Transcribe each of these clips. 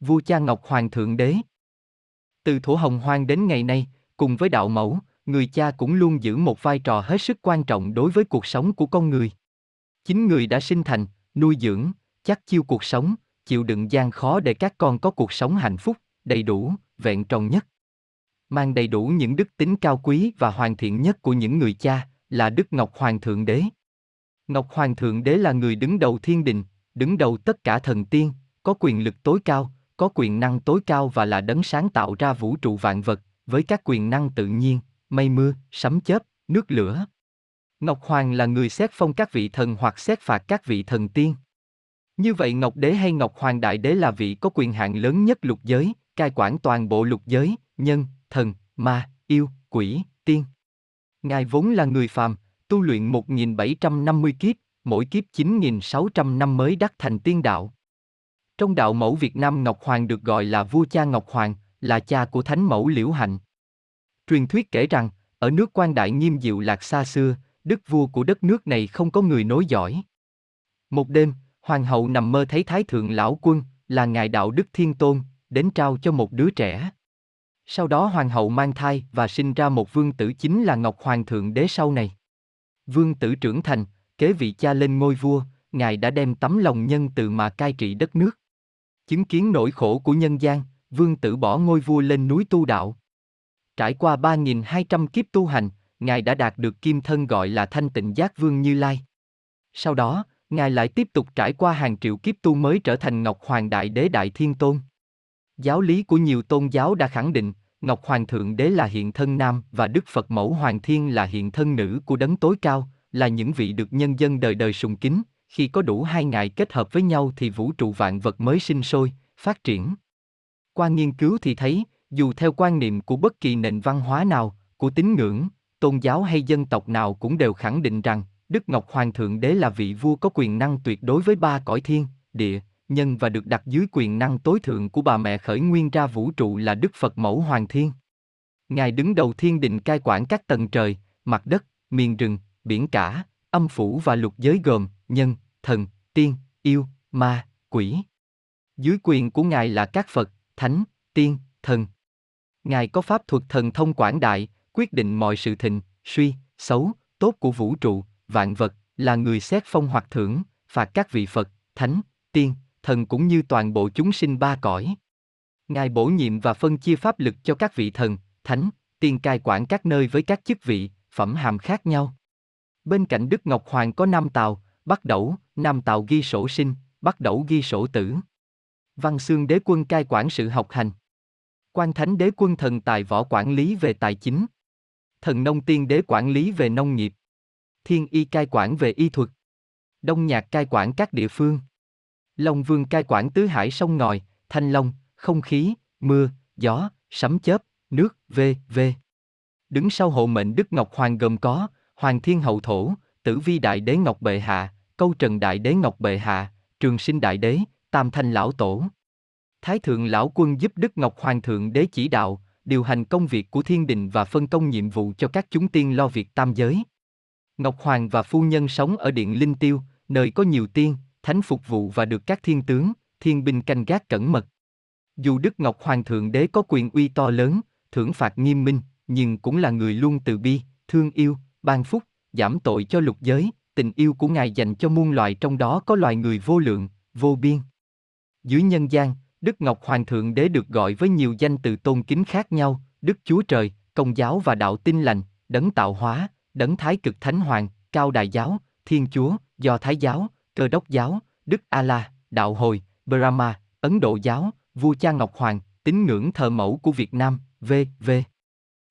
Vua cha Ngọc Hoàng Thượng Đế Từ Thổ Hồng Hoang đến ngày nay, cùng với đạo mẫu, người cha cũng luôn giữ một vai trò hết sức quan trọng đối với cuộc sống của con người. Chính người đã sinh thành, nuôi dưỡng, chắc chiêu cuộc sống, chịu đựng gian khó để các con có cuộc sống hạnh phúc, đầy đủ, vẹn tròn nhất. Mang đầy đủ những đức tính cao quý và hoàn thiện nhất của những người cha, là Đức Ngọc Hoàng Thượng Đế. Ngọc Hoàng Thượng Đế là người đứng đầu thiên đình, đứng đầu tất cả thần tiên, có quyền lực tối cao, có quyền năng tối cao và là đấng sáng tạo ra vũ trụ vạn vật, với các quyền năng tự nhiên, mây mưa, sấm chớp, nước lửa. Ngọc Hoàng là người xét phong các vị thần hoặc xét phạt các vị thần tiên. Như vậy Ngọc Đế hay Ngọc Hoàng Đại Đế là vị có quyền hạn lớn nhất lục giới, cai quản toàn bộ lục giới, nhân, thần, ma, yêu, quỷ, tiên. Ngài vốn là người phàm, tu luyện 1750 kiếp, mỗi kiếp 9600 năm mới đắc thành tiên đạo. Trong đạo mẫu Việt Nam Ngọc Hoàng được gọi là vua cha Ngọc Hoàng, là cha của thánh mẫu Liễu Hạnh. Truyền thuyết kể rằng, ở nước quan đại nghiêm diệu lạc xa xưa, đức vua của đất nước này không có người nối dõi. Một đêm, hoàng hậu nằm mơ thấy thái thượng lão quân, là ngài đạo đức thiên tôn, đến trao cho một đứa trẻ. Sau đó hoàng hậu mang thai và sinh ra một vương tử chính là Ngọc Hoàng thượng đế sau này. Vương tử trưởng thành, kế vị cha lên ngôi vua, ngài đã đem tấm lòng nhân từ mà cai trị đất nước. Chứng kiến nỗi khổ của nhân gian, vương tử bỏ ngôi vua lên núi tu đạo. Trải qua 3.200 kiếp tu hành, ngài đã đạt được kim thân gọi là thanh tịnh giác vương Như Lai. Sau đó, ngài lại tiếp tục trải qua hàng triệu kiếp tu mới trở thành Ngọc Hoàng Đại Đế Đại Thiên Tôn. Giáo lý của nhiều tôn giáo đã khẳng định, Ngọc Hoàng Thượng Đế là hiện thân nam và Đức Phật Mẫu Hoàng Thiên là hiện thân nữ của đấng tối cao, là những vị được nhân dân đời đời sùng kính, khi có đủ hai ngày kết hợp với nhau thì vũ trụ vạn vật mới sinh sôi, phát triển. Qua nghiên cứu thì thấy, dù theo quan niệm của bất kỳ nền văn hóa nào, của tín ngưỡng, tôn giáo hay dân tộc nào cũng đều khẳng định rằng, Đức Ngọc Hoàng Thượng Đế là vị vua có quyền năng tuyệt đối với ba cõi thiên, địa, nhân và được đặt dưới quyền năng tối thượng của bà mẹ khởi nguyên ra vũ trụ là Đức Phật Mẫu Hoàng Thiên. Ngài đứng đầu thiên định cai quản các tầng trời, mặt đất, miền rừng, biển cả, âm phủ và lục giới gồm nhân, thần, tiên, yêu, ma, quỷ. Dưới quyền của Ngài là các Phật, Thánh, Tiên, Thần. Ngài có pháp thuật thần thông quảng đại, quyết định mọi sự thịnh, suy, xấu, tốt của vũ trụ, vạn vật, là người xét phong hoặc thưởng, phạt các vị Phật, Thánh, Tiên, Thần cũng như toàn bộ chúng sinh ba cõi. Ngài bổ nhiệm và phân chia pháp lực cho các vị thần, thánh, tiên cai quản các nơi với các chức vị, phẩm hàm khác nhau. Bên cạnh Đức Ngọc Hoàng có năm tàu bắt Đẩu, Nam Tào ghi sổ sinh, bắt Đẩu ghi sổ tử. Văn Xương đế quân cai quản sự học hành. Quan Thánh đế quân thần tài võ quản lý về tài chính. Thần nông tiên đế quản lý về nông nghiệp. Thiên y cai quản về y thuật. Đông nhạc cai quản các địa phương. Long vương cai quản tứ hải sông ngòi, thanh long, không khí, mưa, gió, sấm chớp, nước, v, v. Đứng sau hộ mệnh Đức Ngọc Hoàng gồm có, Hoàng Thiên Hậu Thổ, Tử Vi Đại Đế Ngọc Bệ Hạ, Câu Trần Đại Đế Ngọc Bệ Hạ, Trường Sinh Đại Đế, Tam Thanh Lão Tổ. Thái Thượng Lão Quân giúp Đức Ngọc Hoàng Thượng Đế chỉ đạo, điều hành công việc của thiên đình và phân công nhiệm vụ cho các chúng tiên lo việc tam giới. Ngọc Hoàng và phu nhân sống ở điện Linh Tiêu, nơi có nhiều tiên, thánh phục vụ và được các thiên tướng, thiên binh canh gác cẩn mật. Dù Đức Ngọc Hoàng Thượng Đế có quyền uy to lớn, thưởng phạt nghiêm minh, nhưng cũng là người luôn từ bi, thương yêu, ban phúc, giảm tội cho lục giới, tình yêu của Ngài dành cho muôn loài trong đó có loài người vô lượng, vô biên. Dưới nhân gian, Đức Ngọc Hoàng Thượng Đế được gọi với nhiều danh từ tôn kính khác nhau, Đức Chúa Trời, Công giáo và Đạo Tin Lành, Đấng Tạo Hóa, Đấng Thái Cực Thánh Hoàng, Cao đại Giáo, Thiên Chúa, Do Thái Giáo, Cơ Đốc Giáo, Đức A-la, Đạo Hồi, Brahma, Ấn Độ Giáo, Vua Cha Ngọc Hoàng, tín ngưỡng thờ mẫu của Việt Nam, v.v.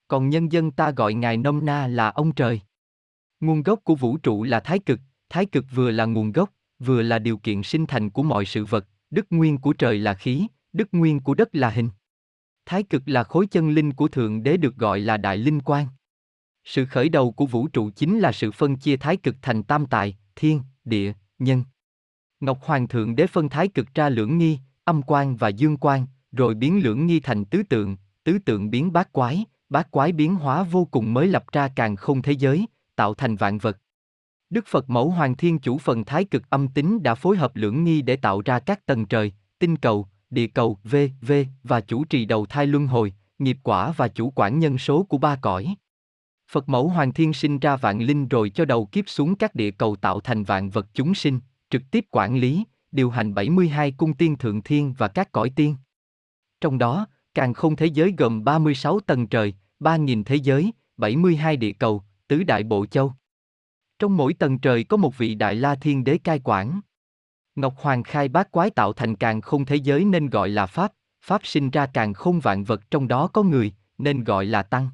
Còn nhân dân ta gọi Ngài nôm na là ông trời. Nguồn gốc của vũ trụ là thái cực, thái cực vừa là nguồn gốc, vừa là điều kiện sinh thành của mọi sự vật, đức nguyên của trời là khí, đức nguyên của đất là hình. Thái cực là khối chân linh của Thượng Đế được gọi là Đại Linh Quang. Sự khởi đầu của vũ trụ chính là sự phân chia thái cực thành tam tài, thiên, địa, nhân. Ngọc Hoàng Thượng Đế phân thái cực ra lưỡng nghi, âm quang và dương quang, rồi biến lưỡng nghi thành tứ tượng, tứ tượng biến bát quái, bát quái biến hóa vô cùng mới lập ra càng không thế giới, tạo thành vạn vật. Đức Phật Mẫu Hoàng Thiên Chủ phần thái cực âm tính đã phối hợp lưỡng nghi để tạo ra các tầng trời, tinh cầu, địa cầu, v, v, và chủ trì đầu thai luân hồi, nghiệp quả và chủ quản nhân số của ba cõi. Phật mẫu Hoàng Thiên sinh ra vạn linh rồi cho đầu kiếp xuống các địa cầu tạo thành vạn vật chúng sinh, trực tiếp quản lý, điều hành 72 cung tiên thượng thiên và các cõi tiên. Trong đó, càng không thế giới gồm 36 tầng trời, 3.000 thế giới, 72 địa cầu, tứ đại bộ châu. Trong mỗi tầng trời có một vị đại la thiên đế cai quản. Ngọc Hoàng khai bát quái tạo thành càng không thế giới nên gọi là Pháp, Pháp sinh ra càng không vạn vật trong đó có người, nên gọi là Tăng.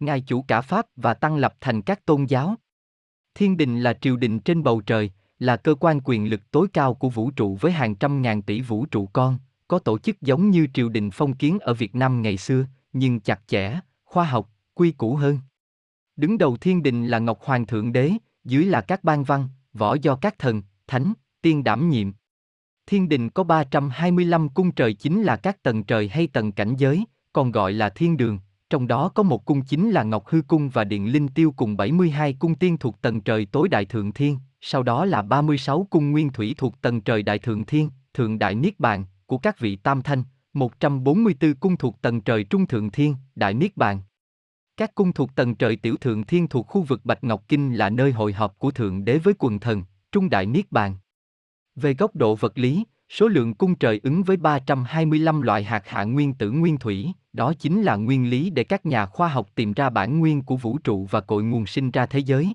Ngài chủ cả Pháp và Tăng lập thành các tôn giáo. Thiên đình là triều đình trên bầu trời, là cơ quan quyền lực tối cao của vũ trụ với hàng trăm ngàn tỷ vũ trụ con, có tổ chức giống như triều đình phong kiến ở Việt Nam ngày xưa, nhưng chặt chẽ, khoa học, quy củ hơn. Đứng đầu thiên đình là Ngọc Hoàng Thượng Đế, dưới là các ban văn, võ do các thần, thánh, tiên đảm nhiệm. Thiên đình có 325 cung trời chính là các tầng trời hay tầng cảnh giới, còn gọi là thiên đường, trong đó có một cung chính là Ngọc Hư Cung và Điện Linh Tiêu cùng 72 cung tiên thuộc tầng trời tối đại thượng thiên, sau đó là 36 cung nguyên thủy thuộc tầng trời đại thượng thiên, thượng đại niết bàn, của các vị tam thanh, 144 cung thuộc tầng trời trung thượng thiên, đại niết bàn. Các cung thuộc tầng trời tiểu thượng thiên thuộc khu vực Bạch Ngọc Kinh là nơi hội họp của thượng đế với quần thần, trung đại niết bàn. Về góc độ vật lý, số lượng cung trời ứng với 325 loại hạt hạ nguyên tử nguyên thủy, đó chính là nguyên lý để các nhà khoa học tìm ra bản nguyên của vũ trụ và cội nguồn sinh ra thế giới.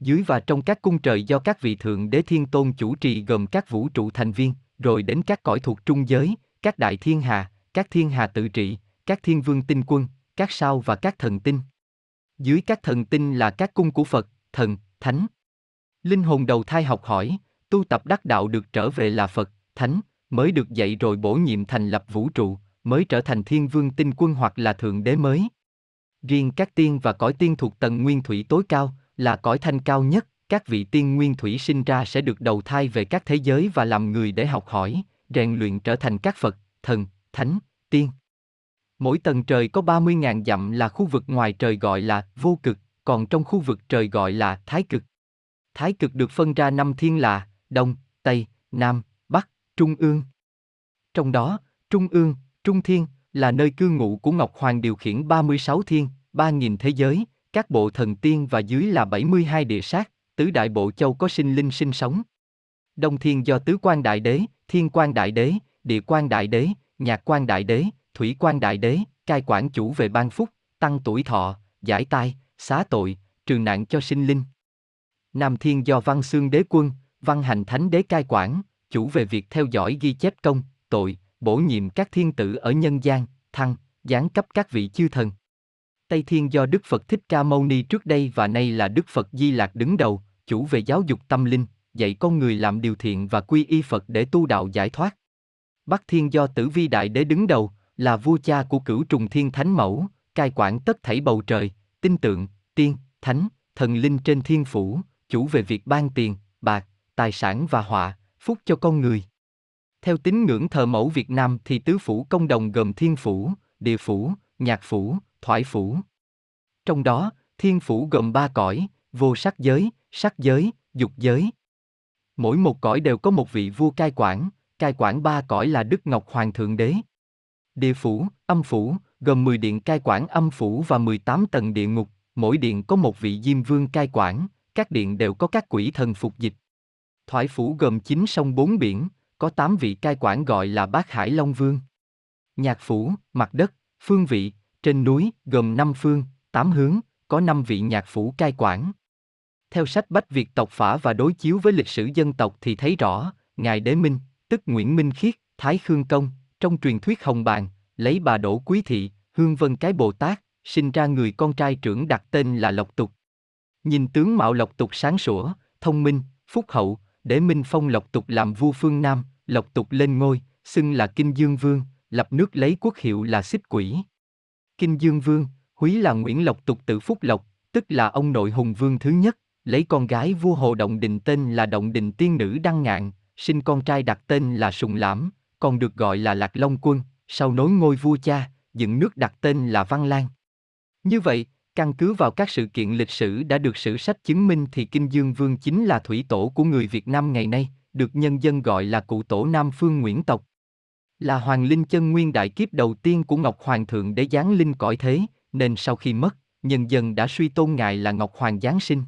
Dưới và trong các cung trời do các vị thượng đế thiên tôn chủ trì gồm các vũ trụ thành viên, rồi đến các cõi thuộc trung giới, các đại thiên hà, các thiên hà tự trị, các thiên vương tinh quân, các sao và các thần tinh. Dưới các thần tinh là các cung của Phật, thần, thánh. Linh hồn đầu thai học hỏi, tu tập đắc đạo được trở về là Phật, thánh, mới được dạy rồi bổ nhiệm thành lập vũ trụ, mới trở thành thiên vương tinh quân hoặc là thượng đế mới. Riêng các tiên và cõi tiên thuộc tầng nguyên thủy tối cao, là cõi thanh cao nhất, các vị tiên nguyên thủy sinh ra sẽ được đầu thai về các thế giới và làm người để học hỏi, rèn luyện trở thành các Phật, thần, thánh, tiên. Mỗi tầng trời có 30.000 dặm là khu vực ngoài trời gọi là vô cực, còn trong khu vực trời gọi là thái cực. Thái cực được phân ra năm thiên là Đông, Tây, Nam, Bắc, Trung ương. Trong đó, Trung ương, Trung thiên là nơi cư ngụ của Ngọc Hoàng điều khiển 36 thiên, 3.000 thế giới, các bộ thần tiên và dưới là 72 địa sát, tứ đại bộ châu có sinh linh sinh sống. Đông thiên do tứ quan đại đế, thiên quan đại đế, địa quan đại đế, nhạc quan đại đế, thủy quan đại đế, cai quản chủ về ban phúc, tăng tuổi thọ, giải tai, xá tội, trừ nạn cho sinh linh. Nam thiên do văn xương đế quân, văn hành thánh đế cai quản, chủ về việc theo dõi ghi chép công, tội, bổ nhiệm các thiên tử ở nhân gian, thăng, giáng cấp các vị chư thần. Tây Thiên do Đức Phật Thích Ca Mâu Ni trước đây và nay là Đức Phật Di Lạc đứng đầu, chủ về giáo dục tâm linh, dạy con người làm điều thiện và quy y Phật để tu đạo giải thoát. Bắc Thiên do Tử Vi Đại Đế đứng đầu, là vua cha của cửu trùng thiên thánh mẫu, cai quản tất thảy bầu trời, tinh tượng, tiên, thánh, thần linh trên thiên phủ, chủ về việc ban tiền, bạc, tài sản và họa, phúc cho con người. Theo tín ngưỡng thờ mẫu Việt Nam thì tứ phủ công đồng gồm thiên phủ, địa phủ, nhạc phủ, thoại phủ. Trong đó, thiên phủ gồm ba cõi, vô sắc giới, sắc giới, dục giới. Mỗi một cõi đều có một vị vua cai quản, cai quản ba cõi là Đức Ngọc Hoàng Thượng Đế. Địa phủ, âm phủ, gồm 10 điện cai quản âm phủ và 18 tầng địa ngục, mỗi điện có một vị diêm vương cai quản, các điện đều có các quỷ thần phục dịch. Thoại phủ gồm 9 sông bốn biển, có 8 vị cai quản gọi là Bát Hải Long Vương. Nhạc phủ, mặt đất, phương vị, trên núi, gồm 5 phương, 8 hướng, có 5 vị nhạc phủ cai quản. Theo sách Bách Việt tộc phả và đối chiếu với lịch sử dân tộc thì thấy rõ, Ngài Đế Minh, tức Nguyễn Minh Khiết, Thái Khương Công, trong truyền thuyết Hồng Bàn, lấy bà Đỗ Quý Thị, Hương Vân Cái Bồ Tát, sinh ra người con trai trưởng đặt tên là Lộc Tục. Nhìn tướng mạo Lộc Tục sáng sủa, thông minh, phúc hậu, để Minh Phong Lộc Tục làm vua phương Nam, Lộc Tục lên ngôi, xưng là Kinh Dương Vương, lập nước lấy quốc hiệu là Xích Quỷ. Kinh Dương Vương, húy là Nguyễn Lộc Tục tự Phúc Lộc, tức là ông nội hùng vương thứ nhất, lấy con gái vua Hồ Động Đình tên là Động Đình Tiên Nữ Đăng Ngạn, sinh con trai đặt tên là Sùng Lãm, còn được gọi là Lạc Long Quân, sau nối ngôi vua cha, dựng nước đặt tên là Văn lang Như vậy, căn cứ vào các sự kiện lịch sử đã được sử sách chứng minh thì Kinh Dương Vương chính là thủy tổ của người Việt Nam ngày nay, được nhân dân gọi là cụ tổ Nam Phương Nguyễn tộc. Là hoàng linh chân nguyên đại kiếp đầu tiên của Ngọc Hoàng thượng để giáng linh cõi thế, nên sau khi mất, nhân dân đã suy tôn ngài là Ngọc Hoàng Giáng sinh.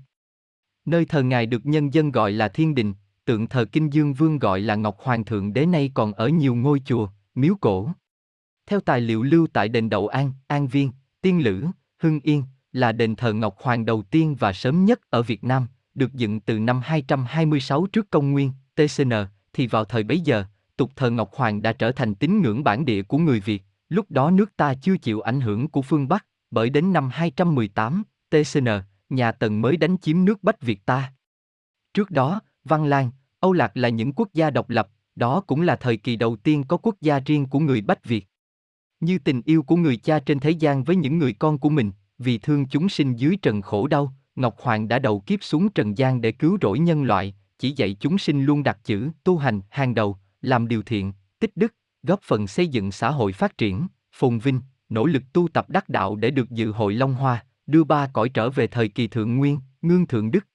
Nơi thờ ngài được nhân dân gọi là Thiên Đình, tượng thờ Kinh Dương Vương gọi là Ngọc Hoàng Thượng Đế nay còn ở nhiều ngôi chùa, miếu cổ. Theo tài liệu lưu tại đền Đậu An, An Viên, Tiên Lữ, Hưng Yên, là đền thờ Ngọc Hoàng đầu tiên và sớm nhất ở Việt Nam, được dựng từ năm 226 trước công nguyên, TCN, thì vào thời bấy giờ, tục thờ Ngọc Hoàng đã trở thành tín ngưỡng bản địa của người Việt, lúc đó nước ta chưa chịu ảnh hưởng của phương Bắc, bởi đến năm 218, TCN, nhà Tần mới đánh chiếm nước Bách Việt ta. Trước đó, Văn Lang, Âu Lạc là những quốc gia độc lập, đó cũng là thời kỳ đầu tiên có quốc gia riêng của người Bách Việt. Như tình yêu của người cha trên thế gian với những người con của mình, vì thương chúng sinh dưới trần khổ đau, Ngọc Hoàng đã đầu kiếp xuống trần gian để cứu rỗi nhân loại, chỉ dạy chúng sinh luôn đặt chữ tu hành hàng đầu, làm điều thiện, tích đức, góp phần xây dựng xã hội phát triển, phồn vinh, nỗ lực tu tập đắc đạo để được dự hội Long Hoa, đưa ba cõi trở về thời kỳ thượng nguyên, ngương thượng đức.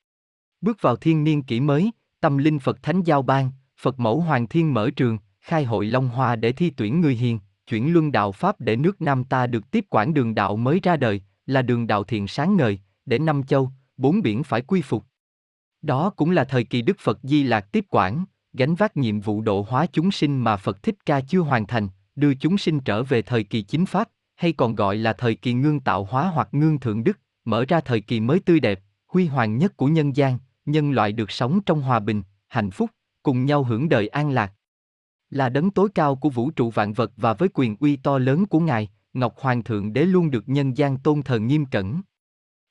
Bước vào thiên niên kỷ mới, tâm linh Phật Thánh Giao Ban, Phật Mẫu Hoàng Thiên mở trường, khai hội Long Hoa để thi tuyển người hiền, chuyển luân đạo Pháp để nước Nam ta được tiếp quản đường đạo mới ra đời, là đường đạo thiện sáng ngời, để năm châu, bốn biển phải quy phục. Đó cũng là thời kỳ Đức Phật Di Lạc tiếp quản, gánh vác nhiệm vụ độ hóa chúng sinh mà Phật Thích Ca chưa hoàn thành, đưa chúng sinh trở về thời kỳ chính Pháp, hay còn gọi là thời kỳ ngương tạo hóa hoặc ngương thượng đức, mở ra thời kỳ mới tươi đẹp, huy hoàng nhất của nhân gian, nhân loại được sống trong hòa bình, hạnh phúc, cùng nhau hưởng đời an lạc. Là đấng tối cao của vũ trụ vạn vật và với quyền uy to lớn của Ngài, Ngọc Hoàng Thượng Đế luôn được nhân gian tôn thờ nghiêm cẩn.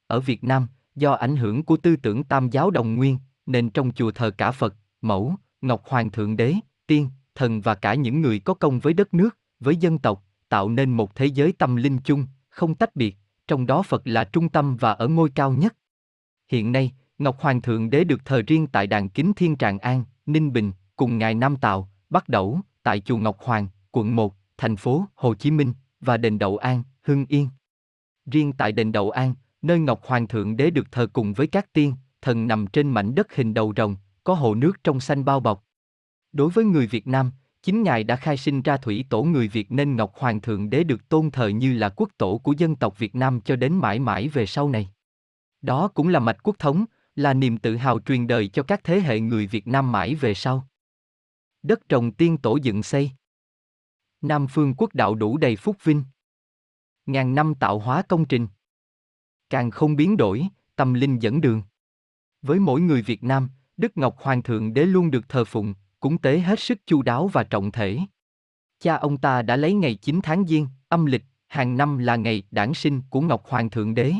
Ở Việt Nam, do ảnh hưởng của tư tưởng tam giáo đồng nguyên, nên trong chùa thờ cả Phật, Mẫu, Ngọc Hoàng Thượng Đế, Tiên, Thần và cả những người có công với đất nước, với dân tộc, tạo nên một thế giới tâm linh chung, không tách biệt, trong đó Phật là trung tâm và ở ngôi cao nhất. Hiện nay, Ngọc Hoàng Thượng Đế được thờ riêng tại đàn kính Thiên Tràng An, Ninh Bình, cùng Ngài Nam Tào, Bắc Đẩu, tại chùa Ngọc Hoàng, quận 1, thành phố Hồ Chí Minh, và đền Đậu An, Hưng Yên. Riêng tại đền Đậu An, nơi Ngọc Hoàng Thượng Đế được thờ cùng với các tiên, thần nằm trên mảnh đất hình đầu rồng, có hồ nước trong xanh bao bọc. Đối với người Việt Nam, chính Ngài đã khai sinh ra thủy tổ người Việt nên Ngọc Hoàng Thượng Đế được tôn thờ như là quốc tổ của dân tộc Việt Nam cho đến mãi mãi về sau này. Đó cũng là mạch quốc thống, là niềm tự hào truyền đời cho các thế hệ người Việt Nam mãi về sau. Đất trồng tiên tổ dựng xây. Nam phương quốc đạo đủ đầy phúc vinh. Ngàn năm tạo hóa công trình. Càng không biến đổi, tâm linh dẫn đường. Với mỗi người Việt Nam, Đức Ngọc Hoàng Thượng Đế luôn được thờ phụng, cúng tế hết sức chu đáo và trọng thể. Cha ông ta đã lấy ngày 9 tháng Giêng, âm lịch, hàng năm là ngày đản sinh của Ngọc Hoàng Thượng Đế.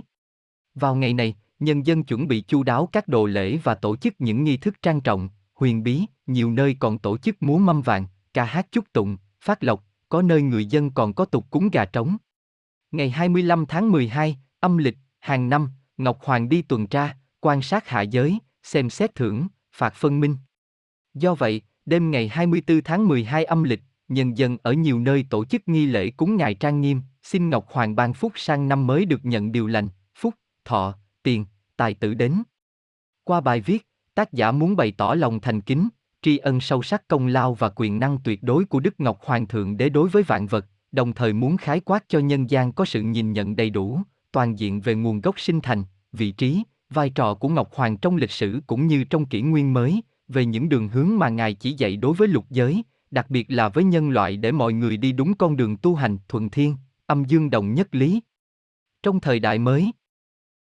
Vào ngày này, nhân dân chuẩn bị chu đáo các đồ lễ và tổ chức những nghi thức trang trọng, huyền bí, nhiều nơi còn tổ chức múa mâm vàng, ca hát chúc tụng, phát lộc, có nơi người dân còn có tục cúng gà trống. Ngày 25 tháng 12, âm lịch, hàng năm, Ngọc Hoàng đi tuần tra, quan sát hạ giới, xem xét thưởng, phạt phân minh. Do vậy, đêm ngày 24 tháng 12 âm lịch, nhân dân ở nhiều nơi tổ chức nghi lễ cúng ngài trang nghiêm, xin Ngọc Hoàng ban phúc sang năm mới được nhận điều lành, phúc, thọ, tiền, tài tử đến. Qua bài viết, tác giả muốn bày tỏ lòng thành kính, tri ân sâu sắc công lao và quyền năng tuyệt đối của Đức Ngọc Hoàng thượng đế đối với vạn vật, đồng thời muốn khái quát cho nhân gian có sự nhìn nhận đầy đủ, toàn diện về nguồn gốc sinh thành, vị trí, vai trò của Ngọc Hoàng trong lịch sử cũng như trong kỷ nguyên mới, về những đường hướng mà Ngài chỉ dạy đối với lục giới, đặc biệt là với nhân loại để mọi người đi đúng con đường tu hành thuần thiên, âm dương đồng nhất lý. Trong thời đại mới,